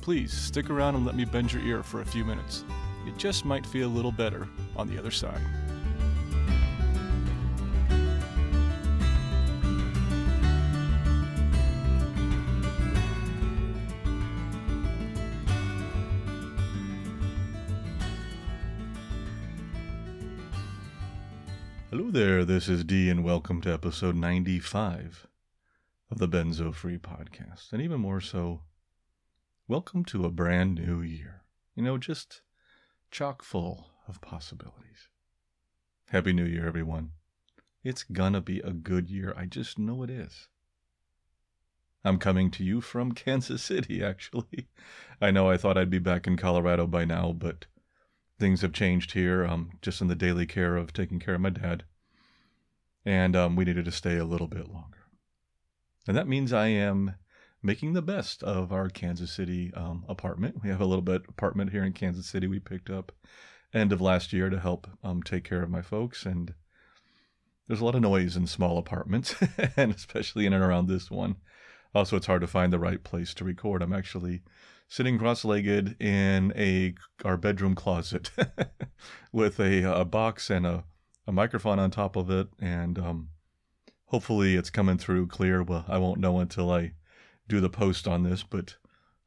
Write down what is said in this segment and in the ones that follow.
Please stick around and let me bend your ear for a few minutes. It just might feel a little better on the other side. Hello there, this is D, and welcome to episode 95 of the Benzo Free Podcast. And even more so, welcome to a brand new year. You know, just chock full of possibilities. Happy New Year, everyone. It's gonna be a good year. I just know it is. I'm coming to you from Kansas City, actually. I know I thought I'd be back in Colorado by now, but things have changed here, um, just in the daily care of taking care of my dad. And um, we needed to stay a little bit longer. And that means I am making the best of our Kansas City um, apartment. We have a little bit apartment here in Kansas City we picked up end of last year to help um, take care of my folks. And there's a lot of noise in small apartments, and especially in and around this one. Also, it's hard to find the right place to record. I'm actually sitting cross-legged in a our bedroom closet with a, a box and a, a microphone on top of it, and um, hopefully it's coming through clear. Well, I won't know until I do the post on this, but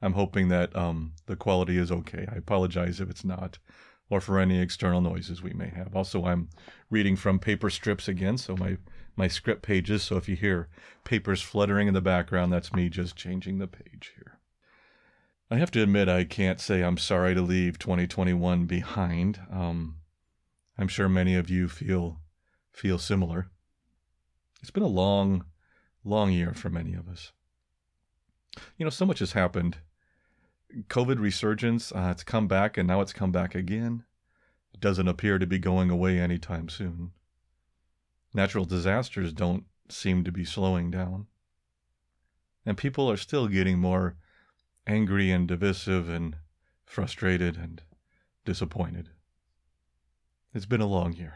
I'm hoping that um, the quality is okay. I apologize if it's not, or for any external noises we may have. Also, I'm reading from paper strips again, so my my script pages. So if you hear papers fluttering in the background, that's me just changing the page here. I have to admit, I can't say I'm sorry to leave 2021 behind. Um, I'm sure many of you feel feel similar. It's been a long, long year for many of us you know, so much has happened. COVID resurgence, uh, it's come back and now it's come back again. It doesn't appear to be going away anytime soon. Natural disasters don't seem to be slowing down. And people are still getting more angry and divisive and frustrated and disappointed. It's been a long year.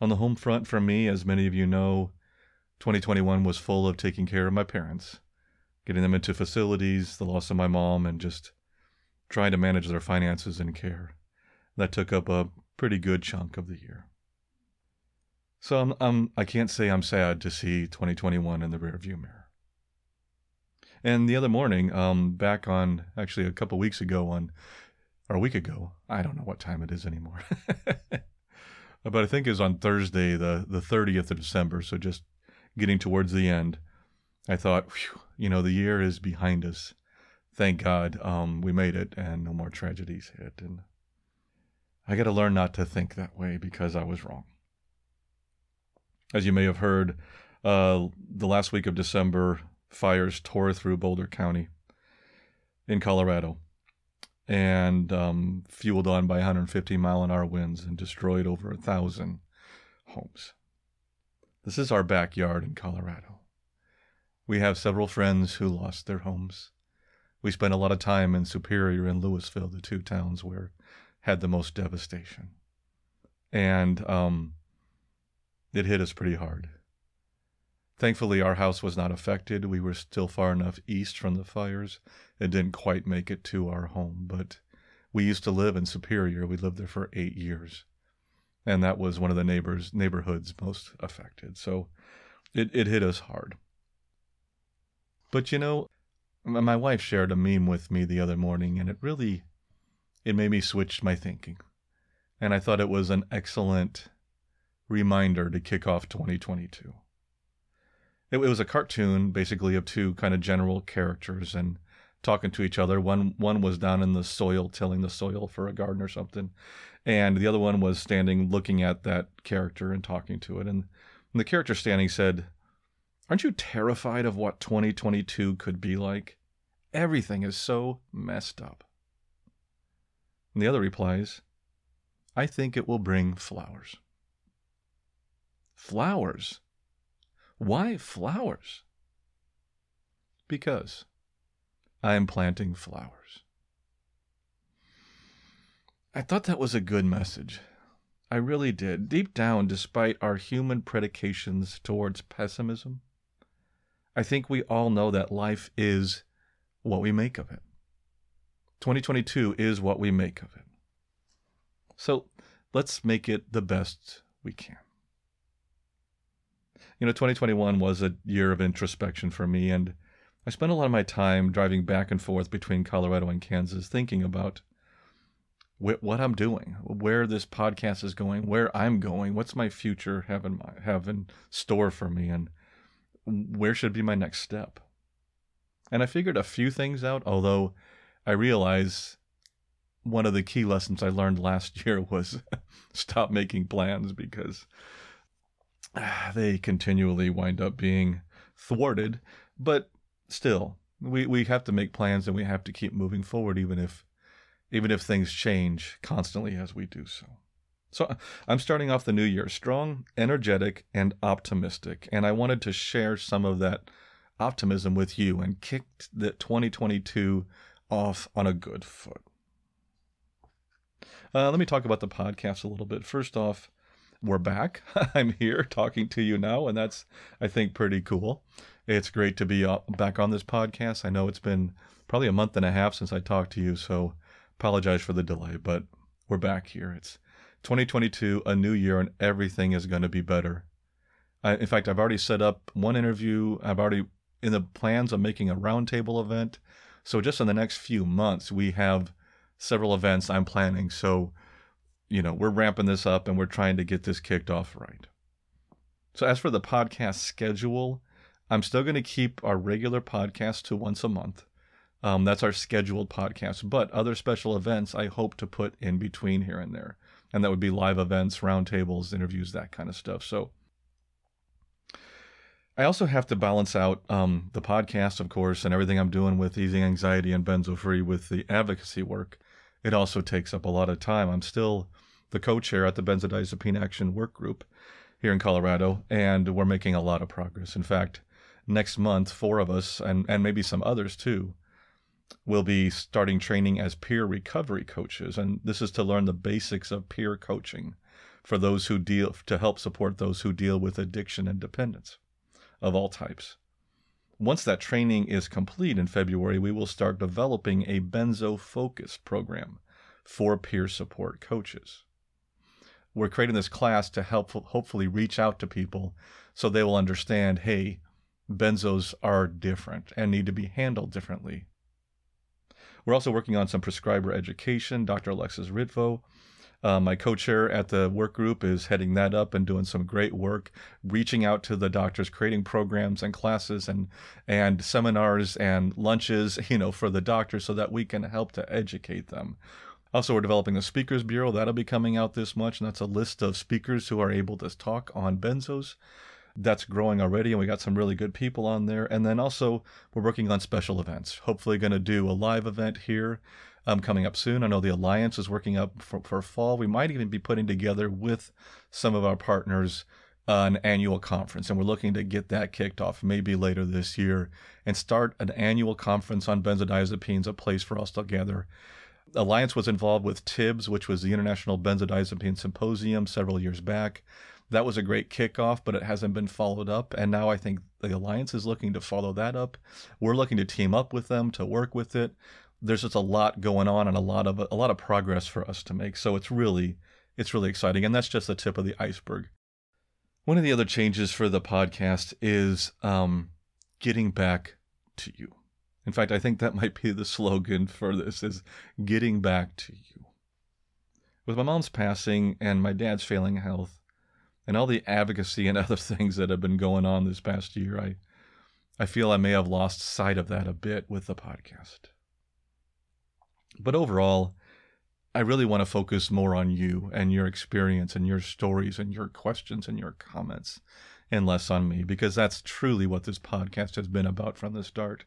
On the home front for me, as many of you know, 2021 was full of taking care of my parents, getting them into facilities, the loss of my mom, and just trying to manage their finances and care. That took up a pretty good chunk of the year. So I'm, I'm I can't say I'm sad to see 2021 in the rearview mirror. And the other morning, um, back on actually a couple weeks ago on or a week ago, I don't know what time it is anymore. but I think it was on Thursday, the the 30th of December, so just getting towards the end, I thought, you know, the year is behind us. Thank God um, we made it and no more tragedies hit. And I got to learn not to think that way because I was wrong. As you may have heard, uh, the last week of December, fires tore through Boulder County in Colorado and um, fueled on by 150 mile an hour winds and destroyed over a thousand homes. This is our backyard in Colorado. We have several friends who lost their homes. We spent a lot of time in Superior and Louisville, the two towns where had the most devastation. And um, it hit us pretty hard. Thankfully, our house was not affected. We were still far enough east from the fires. It didn't quite make it to our home, but we used to live in Superior. We lived there for eight years and that was one of the neighbors neighborhoods most affected. So it it hit us hard. But you know, my wife shared a meme with me the other morning, and it really it made me switch my thinking, and I thought it was an excellent reminder to kick off 2022. It, it was a cartoon, basically, of two kind of general characters, and talking to each other. One one was down in the soil, tilling the soil for a garden or something, and the other one was standing looking at that character and talking to it. And, and the character standing said, "Aren't you terrified of what 2022 could be like?" Everything is so messed up. And the other replies, I think it will bring flowers. Flowers? Why flowers? Because I am planting flowers. I thought that was a good message. I really did. Deep down, despite our human predications towards pessimism, I think we all know that life is what we make of it. 2022 is what we make of it. So let's make it the best we can. You know, 2021 was a year of introspection for me, and I spent a lot of my time driving back and forth between Colorado and Kansas thinking about wh- what I'm doing, where this podcast is going, where I'm going, what's my future have in, my, have in store for me, and where should be my next step. And I figured a few things out, although I realize one of the key lessons I learned last year was stop making plans because they continually wind up being thwarted. But still, we, we have to make plans and we have to keep moving forward even if even if things change constantly as we do so. So I'm starting off the new year strong, energetic, and optimistic. And I wanted to share some of that optimism with you and kick the 2022 off on a good foot. Uh, let me talk about the podcast a little bit. First off, we're back. I'm here talking to you now, and that's, I think, pretty cool. It's great to be uh, back on this podcast. I know it's been probably a month and a half since I talked to you, so apologize for the delay, but we're back here. It's 2022, a new year, and everything is going to be better. I, in fact, I've already set up one interview. I've already in the plans of making a roundtable event. So just in the next few months, we have several events I'm planning. So, you know, we're ramping this up and we're trying to get this kicked off right. So as for the podcast schedule, I'm still going to keep our regular podcast to once a month. Um, that's our scheduled podcast. But other special events I hope to put in between here and there. And that would be live events, roundtables, interviews, that kind of stuff. So I also have to balance out um, the podcast, of course, and everything I'm doing with easing anxiety and benzo free with the advocacy work. It also takes up a lot of time. I'm still the co-chair at the benzodiazepine action work group here in Colorado, and we're making a lot of progress. In fact, next month, four of us, and, and maybe some others too, will be starting training as peer recovery coaches. And this is to learn the basics of peer coaching for those who deal, to help support those who deal with addiction and dependence of all types. Once that training is complete in February, we will start developing a benzo focus program for peer support coaches. We're creating this class to help hopefully reach out to people so they will understand hey, benzos are different and need to be handled differently. We're also working on some prescriber education. Dr. Alexis Ritvo uh, my co-chair at the work group is heading that up and doing some great work, reaching out to the doctors, creating programs and classes and and seminars and lunches, you know, for the doctors so that we can help to educate them. Also, we're developing a speakers bureau that'll be coming out this much, and that's a list of speakers who are able to talk on benzos. That's growing already, and we got some really good people on there. And then also, we're working on special events. Hopefully, going to do a live event here um, coming up soon. I know the Alliance is working up for, for fall. We might even be putting together with some of our partners uh, an annual conference, and we're looking to get that kicked off maybe later this year and start an annual conference on benzodiazepines, a place for us to gather. Alliance was involved with TIBS, which was the International Benzodiazepine Symposium several years back. That was a great kickoff, but it hasn't been followed up. And now I think the Alliance is looking to follow that up. We're looking to team up with them to work with it there's just a lot going on and a lot of a lot of progress for us to make. So it's really it's really exciting, and that's just the tip of the iceberg. One of the other changes for the podcast is um, getting back to you. In fact, I think that might be the slogan for this: is getting back to you. With my mom's passing and my dad's failing health, and all the advocacy and other things that have been going on this past year, I I feel I may have lost sight of that a bit with the podcast. But overall, I really want to focus more on you and your experience and your stories and your questions and your comments and less on me because that's truly what this podcast has been about from the start.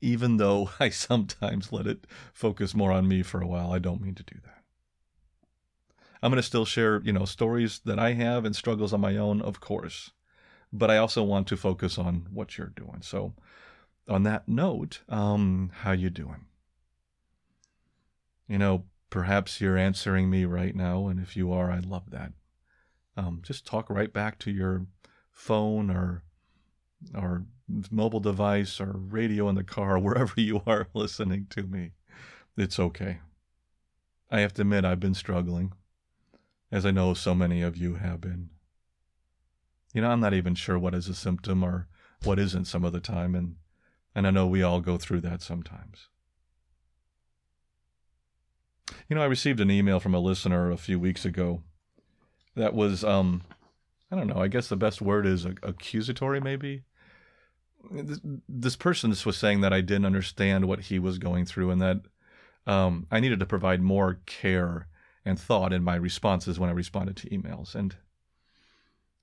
even though I sometimes let it focus more on me for a while. I don't mean to do that. I'm going to still share, you know, stories that I have and struggles on my own, of course. But I also want to focus on what you're doing. So, on that note, um, how you doing? You know, perhaps you're answering me right now, and if you are, I love that. Um, just talk right back to your phone or or mobile device or radio in the car, wherever you are listening to me. It's okay. I have to admit, I've been struggling, as I know so many of you have been. You know, I'm not even sure what is a symptom or what isn't some of the time, and, and I know we all go through that sometimes. You know, I received an email from a listener a few weeks ago that was, um, I don't know, I guess the best word is accusatory, maybe this person was saying that I didn't understand what he was going through and that um, I needed to provide more care and thought in my responses when I responded to emails. And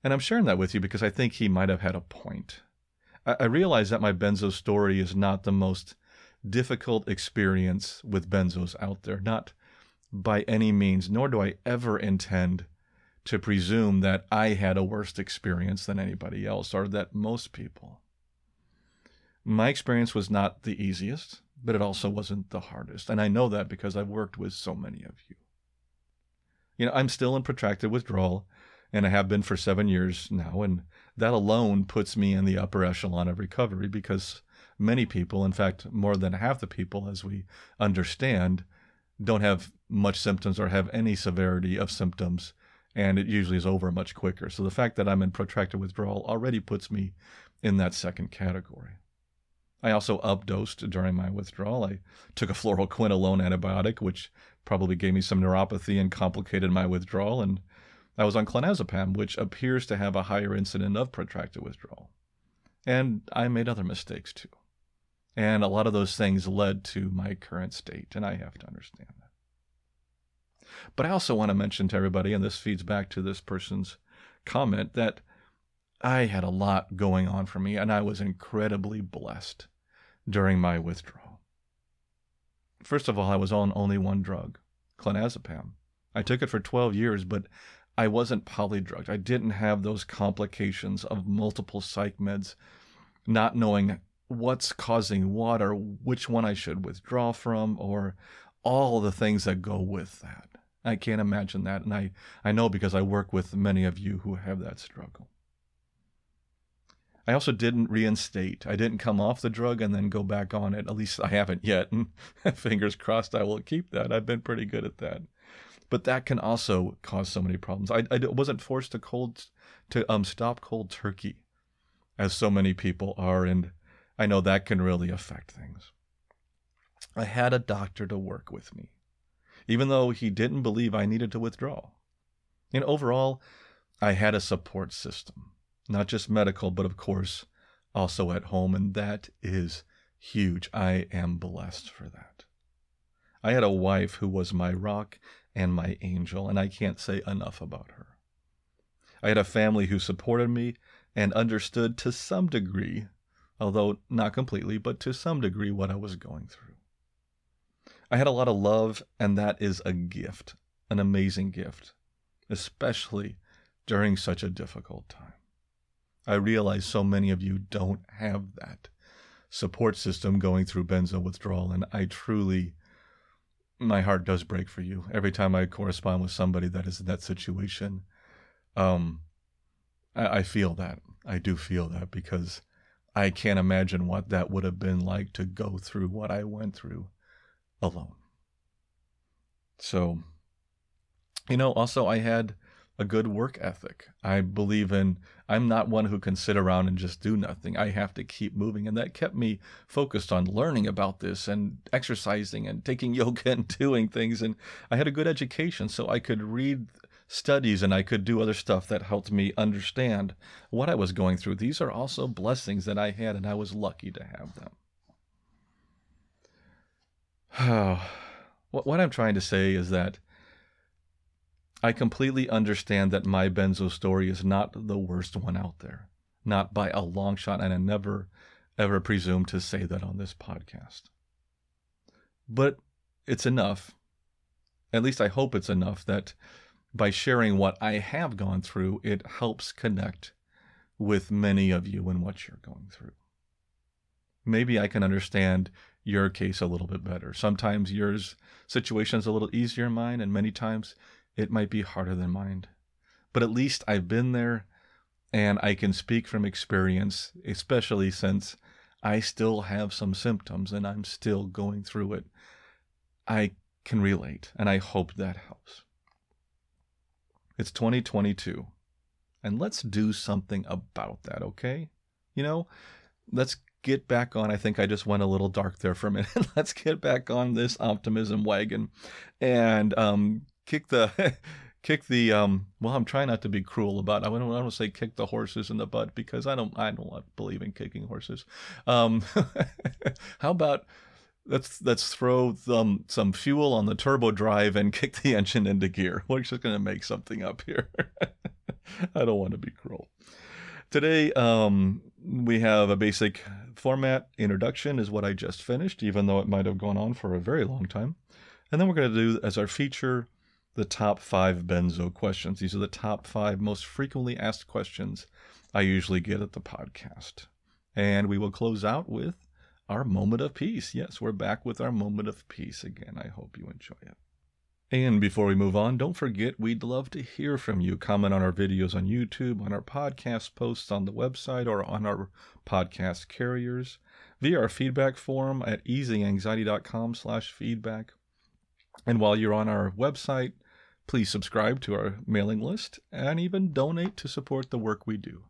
and I'm sharing that with you because I think he might have had a point. I, I realize that my benzo story is not the most difficult experience with benzos out there, not by any means, nor do I ever intend to presume that I had a worse experience than anybody else or that most people. My experience was not the easiest, but it also wasn't the hardest. And I know that because I've worked with so many of you. You know, I'm still in protracted withdrawal, and I have been for seven years now. And that alone puts me in the upper echelon of recovery because many people, in fact, more than half the people, as we understand, don't have much symptoms or have any severity of symptoms. And it usually is over much quicker. So the fact that I'm in protracted withdrawal already puts me in that second category. I also updosed during my withdrawal. I took a fluoroquinolone antibiotic, which probably gave me some neuropathy and complicated my withdrawal. And I was on clonazepam, which appears to have a higher incidence of protracted withdrawal. And I made other mistakes too. And a lot of those things led to my current state, and I have to understand that. But I also want to mention to everybody, and this feeds back to this person's comment, that I had a lot going on for me, and I was incredibly blessed during my withdrawal. First of all, I was on only one drug, clonazepam. I took it for 12 years, but I wasn't polydrugged. I didn't have those complications of multiple psych meds, not knowing what's causing what or which one I should withdraw from or all the things that go with that. I can't imagine that. And I, I know because I work with many of you who have that struggle. I also didn't reinstate. I didn't come off the drug and then go back on it. At least I haven't yet. And fingers crossed I will keep that. I've been pretty good at that. But that can also cause so many problems. I, I wasn't forced to cold to um stop cold turkey, as so many people are, and I know that can really affect things. I had a doctor to work with me, even though he didn't believe I needed to withdraw. And overall, I had a support system not just medical, but of course also at home. And that is huge. I am blessed for that. I had a wife who was my rock and my angel, and I can't say enough about her. I had a family who supported me and understood to some degree, although not completely, but to some degree, what I was going through. I had a lot of love, and that is a gift, an amazing gift, especially during such a difficult time. I realize so many of you don't have that support system going through benzo withdrawal, and I truly, my heart does break for you every time I correspond with somebody that is in that situation. Um, I, I feel that. I do feel that because I can't imagine what that would have been like to go through what I went through alone. So, you know, also I had a good work ethic. I believe in, I'm not one who can sit around and just do nothing. I have to keep moving. And that kept me focused on learning about this and exercising and taking yoga and doing things. And I had a good education, so I could read studies and I could do other stuff that helped me understand what I was going through. These are also blessings that I had, and I was lucky to have them. Oh what I'm trying to say is that I completely understand that my benzo story is not the worst one out there, not by a long shot, and I never ever presume to say that on this podcast. But it's enough. At least I hope it's enough that by sharing what I have gone through, it helps connect with many of you and what you're going through. Maybe I can understand your case a little bit better. Sometimes yours situation is a little easier than mine, and many times it might be harder than mine. But at least I've been there and I can speak from experience, especially since I still have some symptoms and I'm still going through it. I can relate, and I hope that helps. It's 2022, and let's do something about that, okay? You know, let's get back on. I think I just went a little dark there for a minute. let's get back on this optimism wagon and um, kick the. kick the um well i'm trying not to be cruel about it. i don't, I don't say kick the horses in the butt because i don't i don't believe in kicking horses um how about let's let's throw some some fuel on the turbo drive and kick the engine into gear. We're just going to make something up here. I don't want to be cruel. Today, um, we have a basic format. Introduction is what I just finished, even though it might have gone on for a very long time. And then we're going to do as our feature the top five benzo questions. These are the top five most frequently asked questions I usually get at the podcast. And we will close out with our moment of peace. Yes, we're back with our moment of peace again. I hope you enjoy it. And before we move on, don't forget we'd love to hear from you. Comment on our videos on YouTube, on our podcast posts on the website, or on our podcast carriers via our feedback form at easinganxiety.com slash feedback. And while you're on our website, please subscribe to our mailing list and even donate to support the work we do.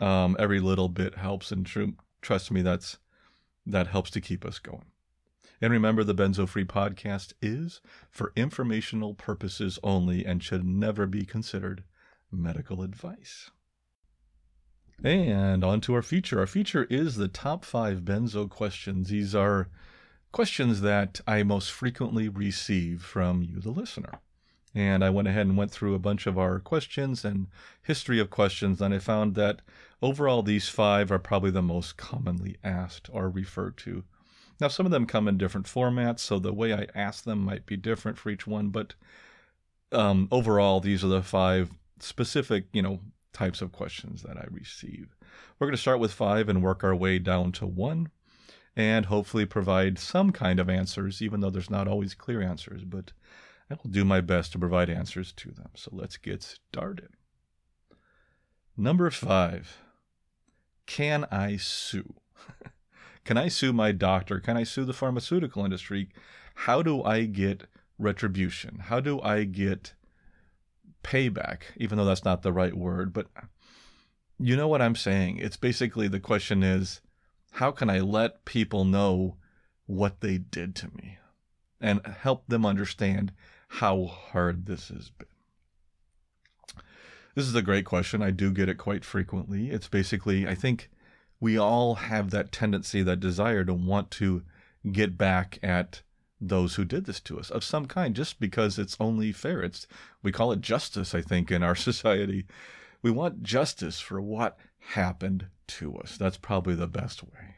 Um, every little bit helps, and tr- trust me, that's that helps to keep us going. And remember, the Benzo Free podcast is for informational purposes only and should never be considered medical advice. And on to our feature. Our feature is the top five benzo questions. These are questions that I most frequently receive from you, the listener. And I went ahead and went through a bunch of our questions and history of questions, and I found that overall these five are probably the most commonly asked or referred to. Now, some of them come in different formats, so the way I ask them might be different for each one, but um, overall, these are the five specific, you know, types of questions that I receive. We're going to start with five and work our way down to one and hopefully provide some kind of answers, even though there's not always clear answers, but I will do my best to provide answers to them. So let's get started. Number five Can I sue? Can I sue my doctor? Can I sue the pharmaceutical industry? How do I get retribution? How do I get payback? Even though that's not the right word, but you know what I'm saying. It's basically the question is how can I let people know what they did to me and help them understand how hard this has been? This is a great question. I do get it quite frequently. It's basically, I think we all have that tendency, that desire to want to get back at those who did this to us of some kind just because it's only fair. It's we call it justice, I think, in our society. We want justice for what happened to us. That's probably the best way.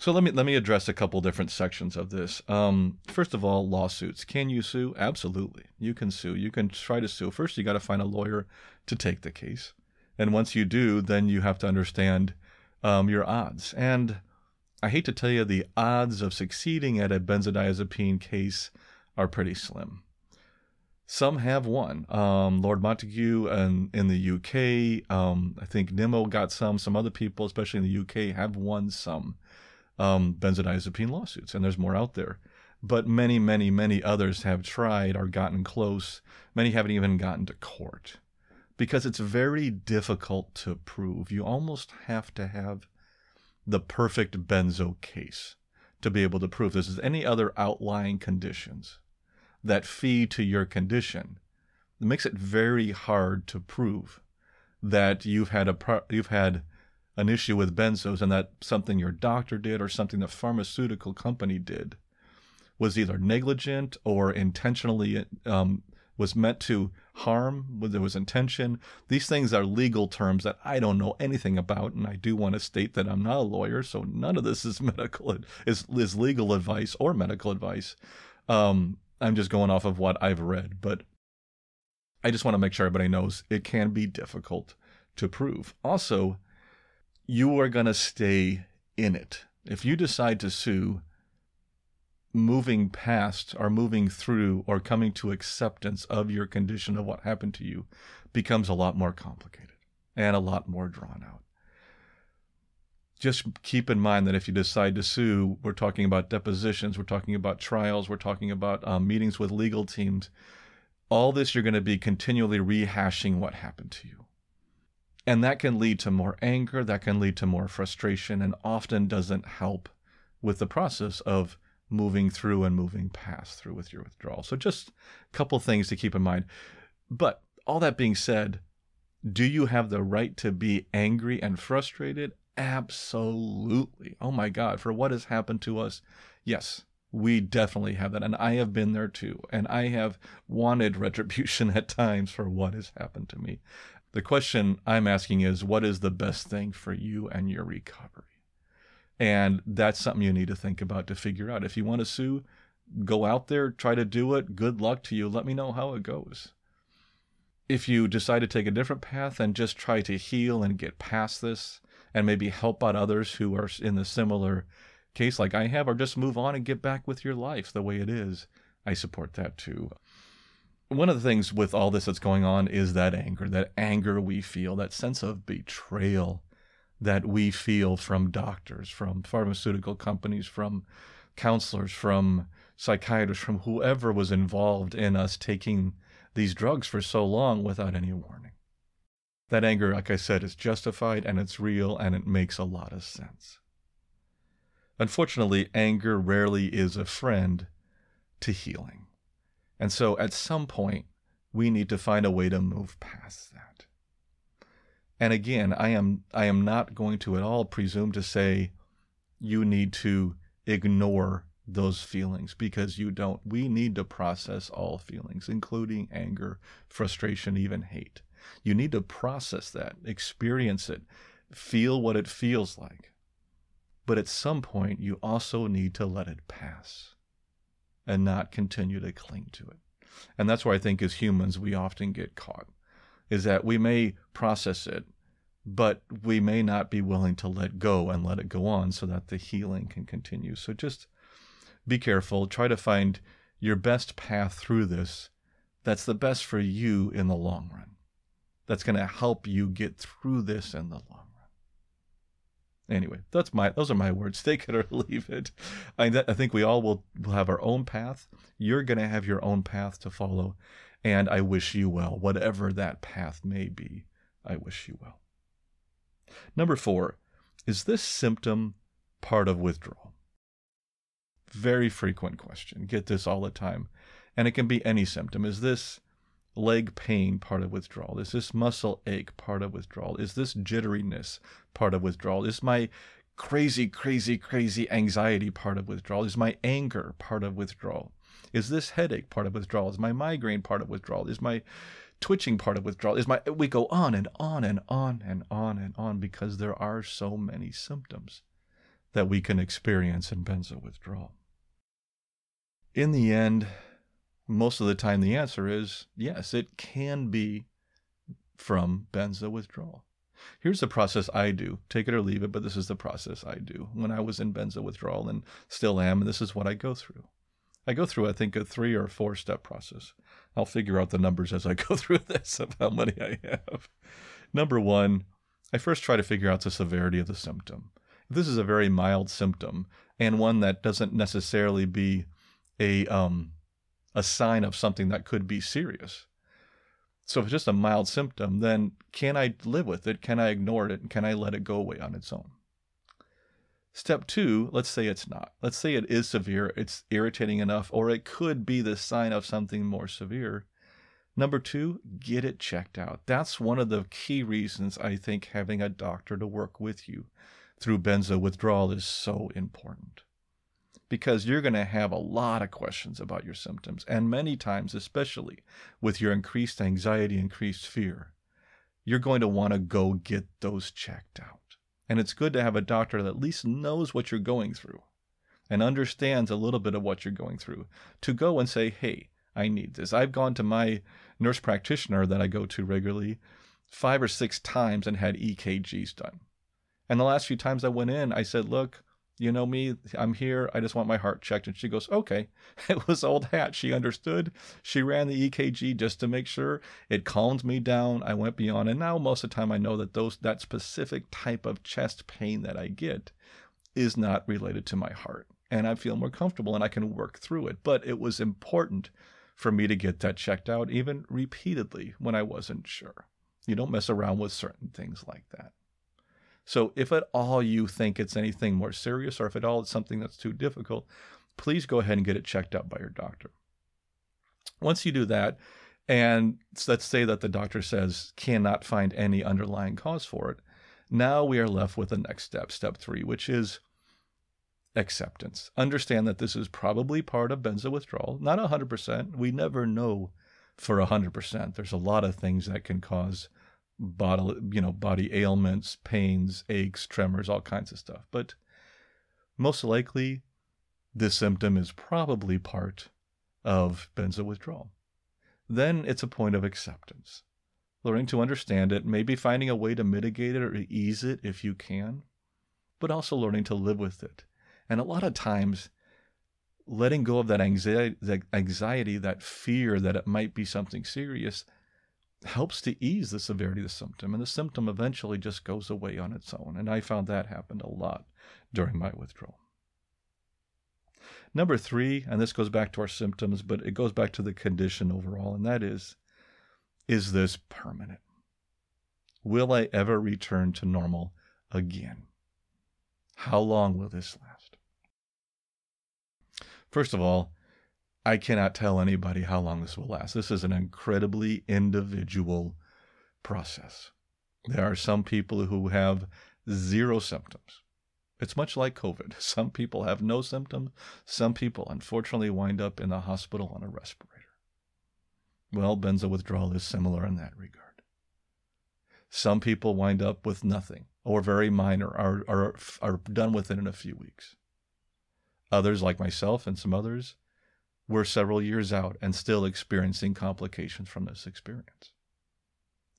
So let me let me address a couple different sections of this. Um, first of all, lawsuits. Can you sue? Absolutely, you can sue. You can try to sue. First, you got to find a lawyer to take the case, and once you do, then you have to understand um, your odds. And I hate to tell you, the odds of succeeding at a benzodiazepine case are pretty slim. Some have won. Um, Lord Montague and in the UK, um, I think Nimmo got some. Some other people, especially in the UK, have won some um, benzodiazepine lawsuits, and there's more out there. But many, many, many others have tried or gotten close. Many haven't even gotten to court because it's very difficult to prove. You almost have to have the perfect benzo case to be able to prove this. Is any other outlying conditions that feed to your condition? It makes it very hard to prove that you've had a you've had an issue with benzos and that something your doctor did or something the pharmaceutical company did was either negligent or intentionally um, was meant to harm, there was intention. These things are legal terms that I don't know anything about, and I do want to state that I'm not a lawyer, so none of this is medical is is legal advice or medical advice. Um, I'm just going off of what I've read, but I just want to make sure everybody knows it can be difficult to prove. Also, you are going to stay in it. If you decide to sue, moving past or moving through or coming to acceptance of your condition of what happened to you becomes a lot more complicated and a lot more drawn out. Just keep in mind that if you decide to sue, we're talking about depositions, we're talking about trials, we're talking about um, meetings with legal teams. All this, you're going to be continually rehashing what happened to you. And that can lead to more anger, that can lead to more frustration, and often doesn't help with the process of moving through and moving past through with your withdrawal. So, just a couple things to keep in mind. But all that being said, do you have the right to be angry and frustrated? Absolutely. Oh my God, for what has happened to us? Yes, we definitely have that. And I have been there too. And I have wanted retribution at times for what has happened to me. The question I'm asking is what is the best thing for you and your recovery? And that's something you need to think about to figure out. If you want to sue, go out there, try to do it. Good luck to you. Let me know how it goes. If you decide to take a different path and just try to heal and get past this and maybe help out others who are in the similar case like I have, or just move on and get back with your life the way it is, I support that too. One of the things with all this that's going on is that anger, that anger we feel, that sense of betrayal that we feel from doctors, from pharmaceutical companies, from counselors, from psychiatrists, from whoever was involved in us taking these drugs for so long without any warning. That anger, like I said, is justified and it's real and it makes a lot of sense. Unfortunately, anger rarely is a friend to healing. And so at some point, we need to find a way to move past that. And again, I am I am not going to at all presume to say you need to ignore those feelings because you don't. We need to process all feelings, including anger, frustration, even hate. You need to process that, experience it, feel what it feels like. But at some point, you also need to let it pass and not continue to cling to it. And that's why I think as humans, we often get caught is that we may process it, but we may not be willing to let go and let it go on so that the healing can continue. So just be careful. Try to find your best path through this that's the best for you in the long run. That's going to help you get through this in the long run. Anyway, that's my those are my words. Take it or leave it. I, I think we all will, will have our own path. You're going to have your own path to follow, and I wish you well, whatever that path may be. I wish you well. Number four, is this symptom part of withdrawal? Very frequent question. Get this all the time. And it can be any symptom. Is this leg pain part of withdrawal? Is this muscle ache part of withdrawal? Is this jitteriness part of withdrawal? Is my crazy, crazy, crazy anxiety part of withdrawal? Is my anger part of withdrawal? Is this headache part of withdrawal? Is my migraine part of withdrawal? Is my twitching part of withdrawal? Is my we go on and on and on and on and on because there are so many symptoms that we can experience in benzo withdrawal. In the end, most of the time the answer is yes, it can be from benzo withdrawal. Here's the process I do. Take it or leave it, but this is the process I do when I was in benzo withdrawal and still am, and this is what I go through. I go through, I think, a three or four step process. I'll figure out the numbers as I go through this of how many I have. Number one, I first try to figure out the severity of the symptom. If this is a very mild symptom and one that doesn't necessarily be a um, a sign of something that could be serious. So if it's just a mild symptom, then can I live with it? Can I ignore it? And can I let it go away on its own? Step two, let's say it's not. Let's say it is severe, it's irritating enough, or it could be the sign of something more severe. Number two, get it checked out. That's one of the key reasons I think having a doctor to work with you through benzo withdrawal is so important because you're going to have a lot of questions about your symptoms. And many times, especially with your increased anxiety, increased fear, you're going to want to go get those checked out. And it's good to have a doctor that at least knows what you're going through and understands a little bit of what you're going through to go and say, hey, I need this. I've gone to my nurse practitioner that I go to regularly five or six times and had EKGs done. And the last few times I went in, I said, look, you know me, I'm here. I just want my heart checked. And she goes, okay. It was old hat. She understood. She ran the EKG just to make sure. It calmed me down. I went beyond. And now most of the time I know that those that specific type of chest pain that I get is not related to my heart. And I feel more comfortable and I can work through it. But it was important for me to get that checked out, even repeatedly when I wasn't sure. You don't mess around with certain things like that. So if at all you think it's anything more serious or if at all it's something that's too difficult, please go ahead and get it checked out by your doctor. Once you do that, and let's say that the doctor says cannot find any underlying cause for it, now we are left with the next step, step three, which is acceptance. Understand that this is probably part of benzo withdrawal, not 100%. We never know for 100%. There's a lot of things that can cause body, you know, body ailments, pains, aches, tremors, all kinds of stuff. But most likely, this symptom is probably part of benzo withdrawal. Then it's a point of acceptance, learning to understand it, maybe finding a way to mitigate it or ease it if you can, but also learning to live with it. And a lot of times, letting go of that anxiety, that anxiety, that fear that it might be something serious, helps to ease the severity of the symptom, and the symptom eventually just goes away on its own. And I found that happened a lot during my withdrawal. Number three, and this goes back to our symptoms, but it goes back to the condition overall, and that is is this permanent? Will I ever return to normal again? How long will this last? First of all, I cannot tell anybody how long this will last. This is an incredibly individual process. There are some people who have zero symptoms. It's much like COVID. Some people have no symptoms. Some people, unfortunately, wind up in the hospital on a respirator. Well, benzo withdrawal is similar in that regard. Some people wind up with nothing or very minor, are, are, are done with it in a few weeks. Others, like myself and some others, we're several years out and still experiencing complications from this experience.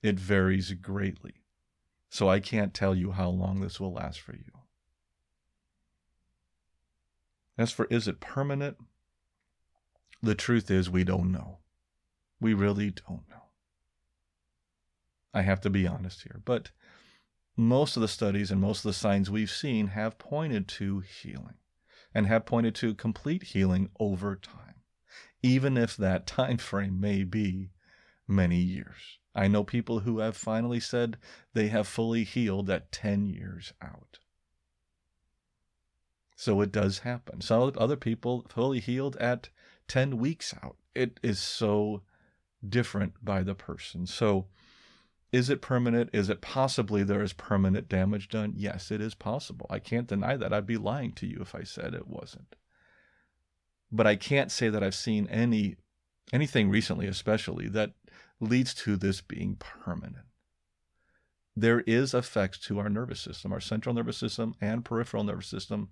It varies greatly. So I can't tell you how long this will last for you. As for is it permanent? The truth is, we don't know. We really don't know. I have to be honest here. But most of the studies and most of the signs we've seen have pointed to healing and have pointed to complete healing over time even if that time frame may be many years. I know people who have finally said they have fully healed at 10 years out. So it does happen. Some other people fully healed at 10 weeks out. It is so different by the person. So is it permanent? Is it possibly there is permanent damage done? Yes, it is possible. I can't deny that. I'd be lying to you if I said it wasn't but I can't say that I've seen any anything recently, especially that leads to this being permanent. There is effects to our nervous system. Our central nervous system and peripheral nervous system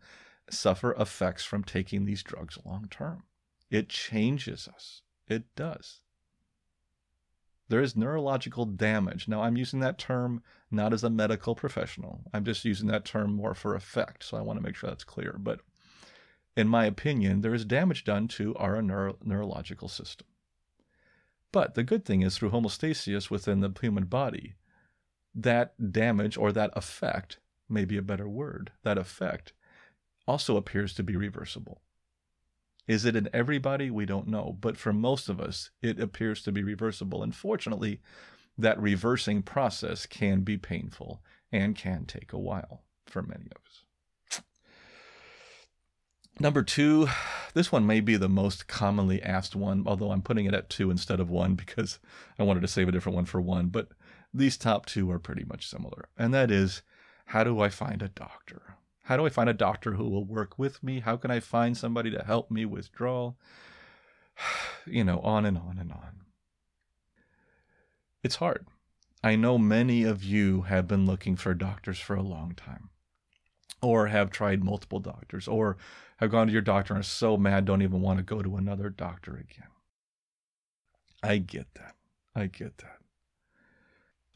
suffer effects from taking these drugs long term. It changes us. It does. There is neurological damage. Now, I'm using that term not as a medical professional. I'm just using that term more for effect. So I want to make sure that's clear. But in my opinion, there is damage done to our neuro- neurological system. But the good thing is, through homeostasis within the human body, that damage or that effect, may be a better word, that effect also appears to be reversible. Is it in everybody? We don't know. But for most of us, it appears to be reversible. And fortunately, that reversing process can be painful and can take a while for many of us. Number two, this one may be the most commonly asked one, although I'm putting it at two instead of one because I wanted to save a different one for one. But these top two are pretty much similar. And that is how do I find a doctor? How do I find a doctor who will work with me? How can I find somebody to help me withdraw? You know, on and on and on. It's hard. I know many of you have been looking for doctors for a long time, or have tried multiple doctors, or have gone to your doctor and are so mad don't even want to go to another doctor again. I get that. I get that.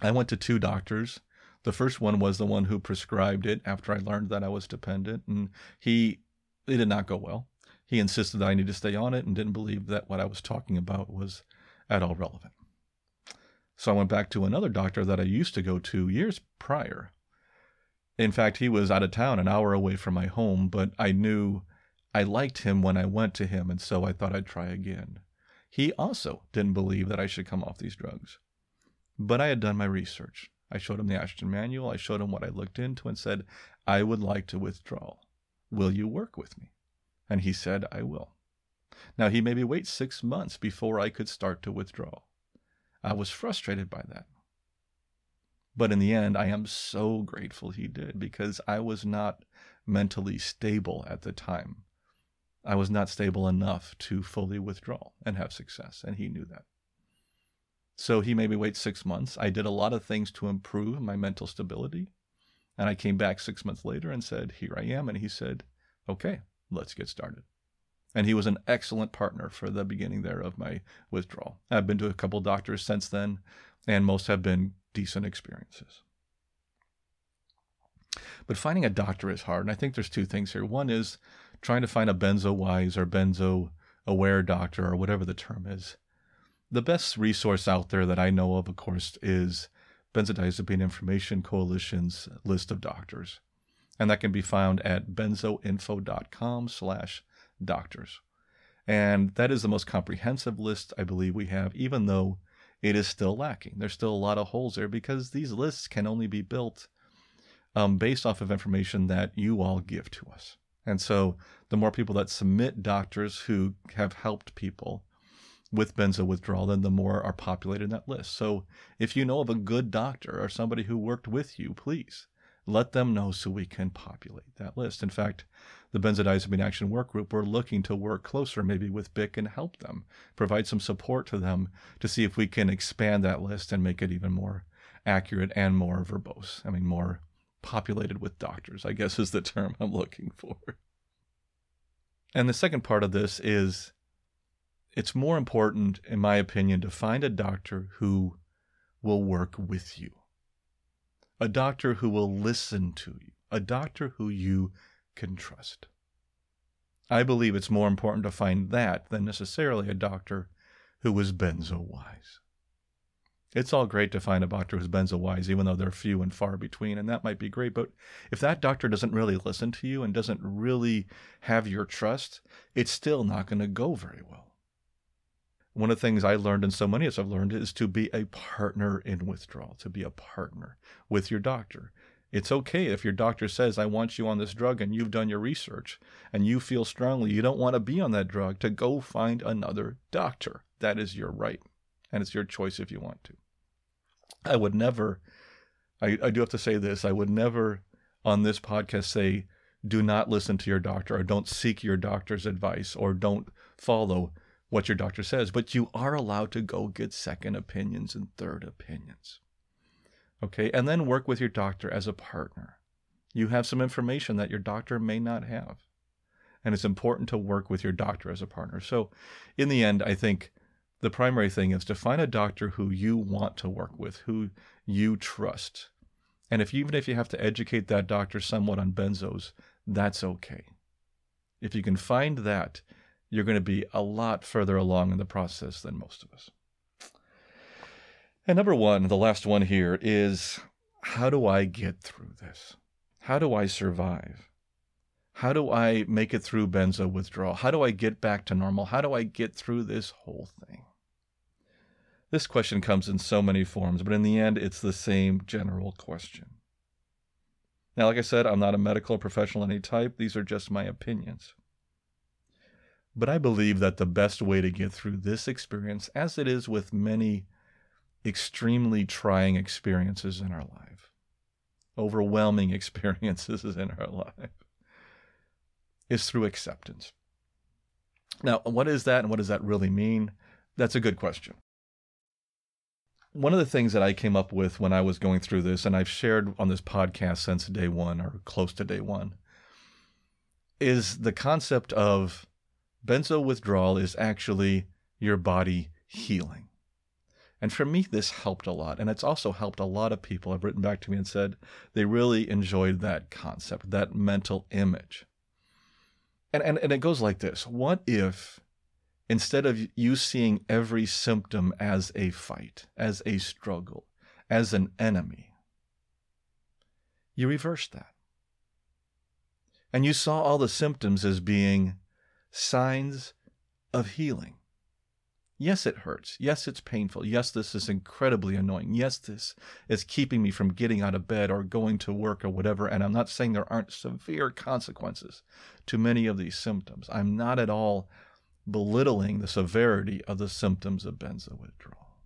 I went to two doctors. The first one was the one who prescribed it after I learned that I was dependent, and he it did not go well. He insisted that I need to stay on it and didn't believe that what I was talking about was at all relevant. So I went back to another doctor that I used to go to years prior. In fact, he was out of town, an hour away from my home, but I knew I liked him when I went to him, and so I thought I'd try again. He also didn't believe that I should come off these drugs. But I had done my research. I showed him the Ashton manual, I showed him what I looked into, and said, I would like to withdraw. Will you work with me? And he said, I will. Now, he made me wait six months before I could start to withdraw. I was frustrated by that. But in the end, I am so grateful he did because I was not mentally stable at the time. I was not stable enough to fully withdraw and have success, and he knew that. So he made me wait six months. I did a lot of things to improve my mental stability. And I came back six months later and said, Here I am. And he said, Okay, let's get started. And he was an excellent partner for the beginning there of my withdrawal. I've been to a couple doctors since then, and most have been decent experiences. But finding a doctor is hard. And I think there's two things here. One is trying to find a benzo wise or benzo aware doctor or whatever the term is. The best resource out there that I know of, of course, is Benzodiazepine Information Coalition's list of doctors. And that can be found at benzoinfo.com slash doctors. And that is the most comprehensive list I believe we have, even though it is still lacking. There's still a lot of holes there because these lists can only be built um, based off of information that you all give to us. And so the more people that submit doctors who have helped people with benzo withdrawal, then the more are populated in that list. So if you know of a good doctor or somebody who worked with you, please let them know so we can populate that list. In fact, the Benzodiazepine Action Work Group, we're looking to work closer maybe with BIC and help them, provide some support to them to see if we can expand that list and make it even more accurate and more verbose. I mean, more populated with doctors, I guess is the term I'm looking for. And the second part of this is it's more important, in my opinion, to find a doctor who will work with you, a doctor who will listen to you, a doctor who you can trust. I believe it's more important to find that than necessarily a doctor who is benzo wise. It's all great to find a doctor who's benzo wise, even though they're few and far between, and that might be great. But if that doctor doesn't really listen to you and doesn't really have your trust, it's still not going to go very well. One of the things I learned, and so many of us have learned, is to be a partner in withdrawal, to be a partner with your doctor. It's okay if your doctor says, I want you on this drug, and you've done your research and you feel strongly you don't want to be on that drug, to go find another doctor. That is your right. And it's your choice if you want to. I would never, I, I do have to say this, I would never on this podcast say, do not listen to your doctor or don't seek your doctor's advice or don't follow what your doctor says. But you are allowed to go get second opinions and third opinions. Okay. And then work with your doctor as a partner. You have some information that your doctor may not have. And it's important to work with your doctor as a partner. So, in the end, I think the primary thing is to find a doctor who you want to work with, who you trust. And if even if you have to educate that doctor somewhat on benzos, that's okay. If you can find that, you're going to be a lot further along in the process than most of us. And number one, the last one here is how do I get through this? How do I survive? How do I make it through benzo withdrawal? How do I get back to normal? How do I get through this whole thing? This question comes in so many forms, but in the end, it's the same general question. Now, like I said, I'm not a medical professional of any type. These are just my opinions. But I believe that the best way to get through this experience, as it is with many extremely trying experiences in our life, overwhelming experiences in our life is through acceptance. Now, what is that and what does that really mean? That's a good question. One of the things that I came up with when I was going through this, and I've shared on this podcast since day one or close to day one, is the concept of benzo withdrawal is actually your body healing. And for me, this helped a lot. And it's also helped a lot of people have written back to me and said they really enjoyed that concept, that mental image. And, and, and it goes like this What if instead of you seeing every symptom as a fight, as a struggle, as an enemy, you reverse that? And you saw all the symptoms as being signs of healing. Yes, it hurts. Yes, it's painful. Yes, this is incredibly annoying. Yes, this is keeping me from getting out of bed or going to work or whatever. And I'm not saying there aren't severe consequences to many of these symptoms. I'm not at all belittling the severity of the symptoms of benzo withdrawal.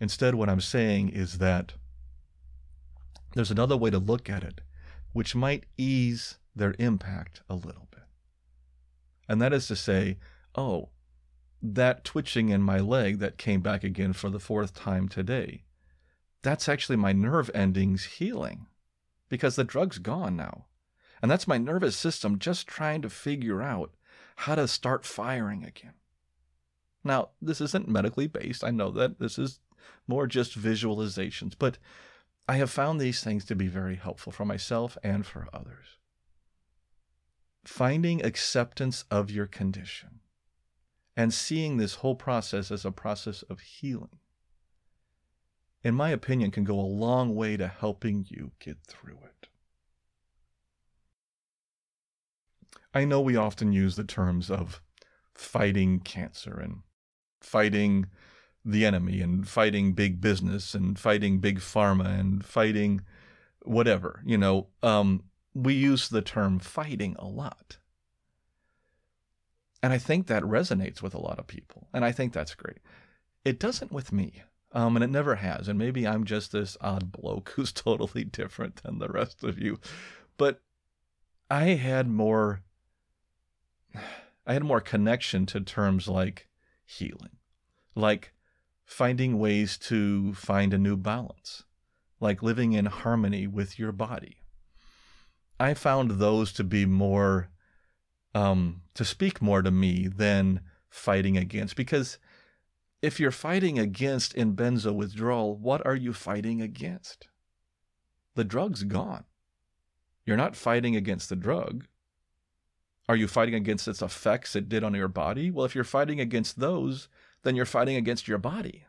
Instead, what I'm saying is that there's another way to look at it, which might ease their impact a little. And that is to say, oh, that twitching in my leg that came back again for the fourth time today, that's actually my nerve endings healing because the drug's gone now. And that's my nervous system just trying to figure out how to start firing again. Now, this isn't medically based. I know that this is more just visualizations, but I have found these things to be very helpful for myself and for others. Finding acceptance of your condition and seeing this whole process as a process of healing, in my opinion, can go a long way to helping you get through it. I know we often use the terms of fighting cancer and fighting the enemy and fighting big business and fighting big pharma and fighting whatever. You know, um, we use the term fighting a lot. And I think that resonates with a lot of people. And I think that's great. It doesn't with me. Um, and it never has. And maybe I'm just this odd bloke who's totally different than the rest of you. But I had more I had more connection to terms like healing, like finding ways to find a new balance, like living in harmony with your body. I found those to be more um, to speak more to me than fighting against. Because if you're fighting against in benzo withdrawal, what are you fighting against? The drug's gone. You're not fighting against the drug. Are you fighting against its effects it did on your body? Well, if you're fighting against those, then you're fighting against your body.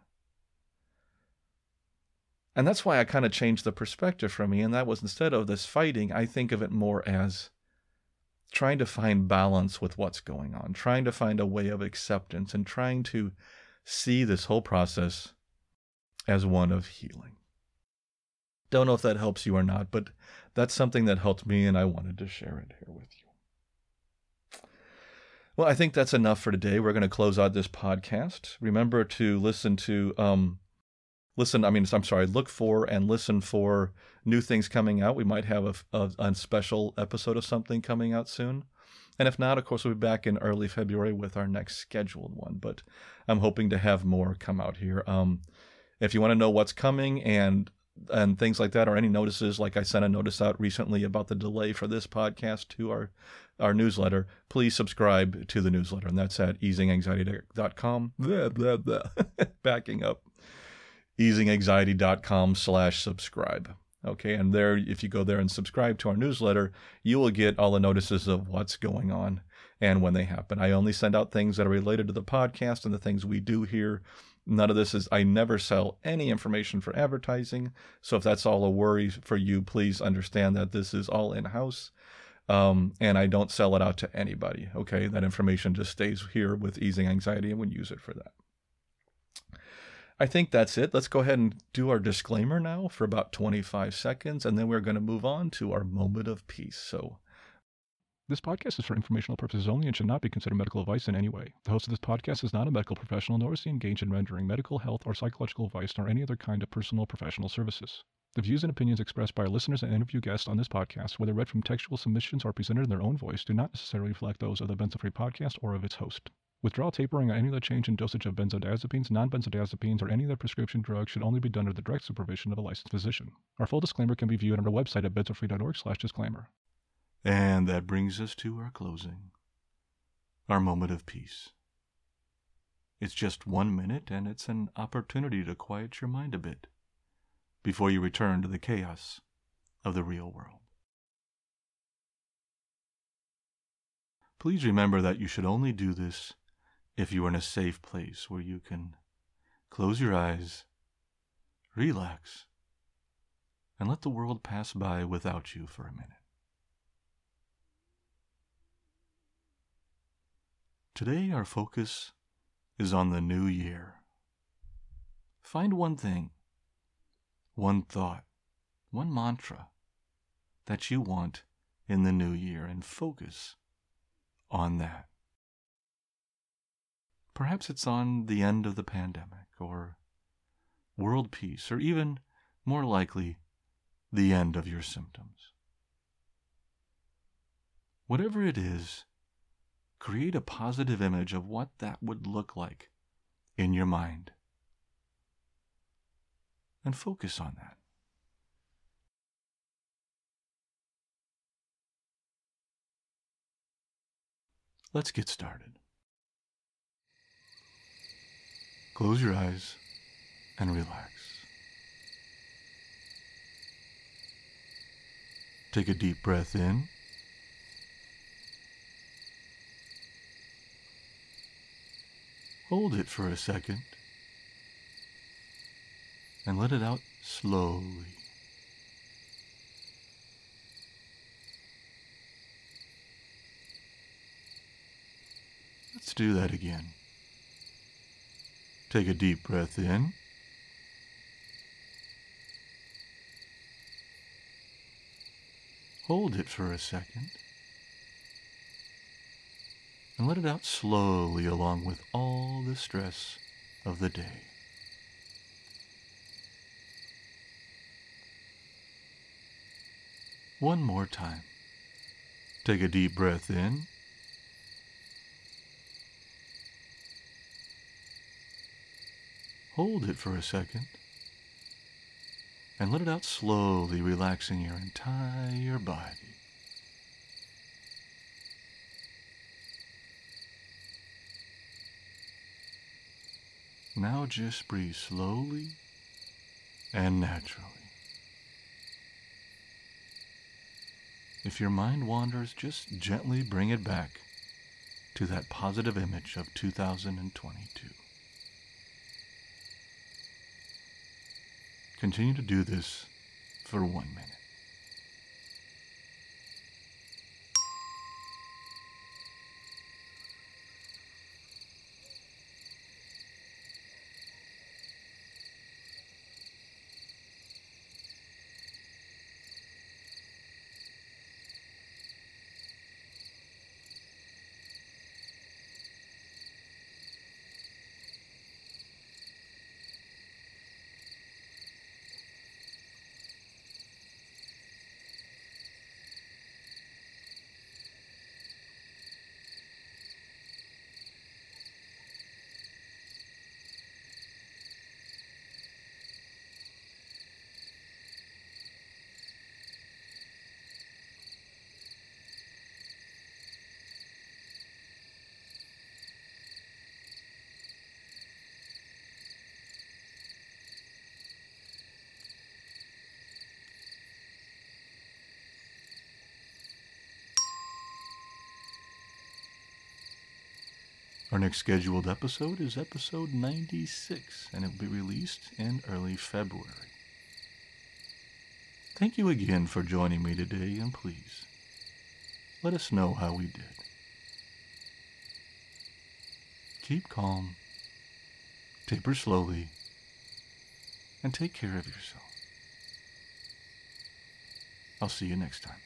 And that's why I kind of changed the perspective for me. And that was instead of this fighting, I think of it more as trying to find balance with what's going on, trying to find a way of acceptance, and trying to see this whole process as one of healing. Don't know if that helps you or not, but that's something that helped me, and I wanted to share it here with you. Well, I think that's enough for today. We're going to close out this podcast. Remember to listen to um, listen, I mean, I'm sorry, look for and listen for new things coming out. We might have a, a, a, special episode of something coming out soon. And if not, of course, we'll be back in early February with our next scheduled one. But I'm hoping to have more come out here. Um, if you want to know what's coming and and things like that, or any notices, like I sent a notice out recently about the delay for this podcast to our our newsletter, please subscribe to the newsletter, and that's at easinganxiety.com. Blah, blah, blah. Backing up easinganxiety.com slash subscribe. Okay, and there, if you go there and subscribe to our newsletter, you will get all the notices of what's going on and when they happen. I only send out things that are related to the podcast and the things we do here. None of this is, I never sell any information for advertising. So if that's all a worry for you, please understand that this is all in house. Um, and I don't sell it out to anybody. Okay, that information just stays here with Easing Anxiety and we use it for that. I think that's it. Let's go ahead and do our disclaimer now for about 25 seconds, and then we're going to move on to our moment of peace. So, this podcast is for informational purposes only and should not be considered medical advice in any way. The host of this podcast is not a medical professional, nor is he engaged in rendering medical, health, or psychological advice, nor any other kind of personal professional services. The views and opinions expressed by our listeners and interview guests on this podcast, whether read from textual submissions or presented in their own voice, do not necessarily reflect those of the Benzo-Free podcast or of its host. Withdrawal tapering or any other change in dosage of benzodiazepines, non-benzodiazepines, or any other prescription drug should only be done under the direct supervision of a licensed physician. Our full disclaimer can be viewed on our website at benzofree.org slash disclaimer. And that brings us to our closing, our moment of peace. It's just one minute, and it's an opportunity to quiet your mind a bit before you return to the chaos of the real world. Please remember that you should only do this if you are in a safe place where you can close your eyes, relax, and let the world pass by without you for a minute. Today, our focus is on the new year. Find one thing one thought, one mantra that you want in the new year and focus on that. Perhaps it's on the end of the pandemic or world peace or even more likely the end of your symptoms. Whatever it is, create a positive image of what that would look like in your mind and focus on that. Let's get started. Close your eyes and relax. Take a deep breath in. Hold it for a second and let it out slowly. Let's do that again. Take a deep breath in. Hold it for a second. And let it out slowly along with all the stress of the day. One more time. Take a deep breath in. Hold it for a second. And let it out slowly, relaxing your entire body. Now just breathe slowly and naturally. If your mind wanders, just gently bring it back to that positive image of 2022. Continue to do this for one minute. Our next scheduled episode is episode 96, and it will be released in early February. Thank you again for joining me today, and please let us know how we did. Keep calm, taper slowly, and take care of yourself. I'll see you next time.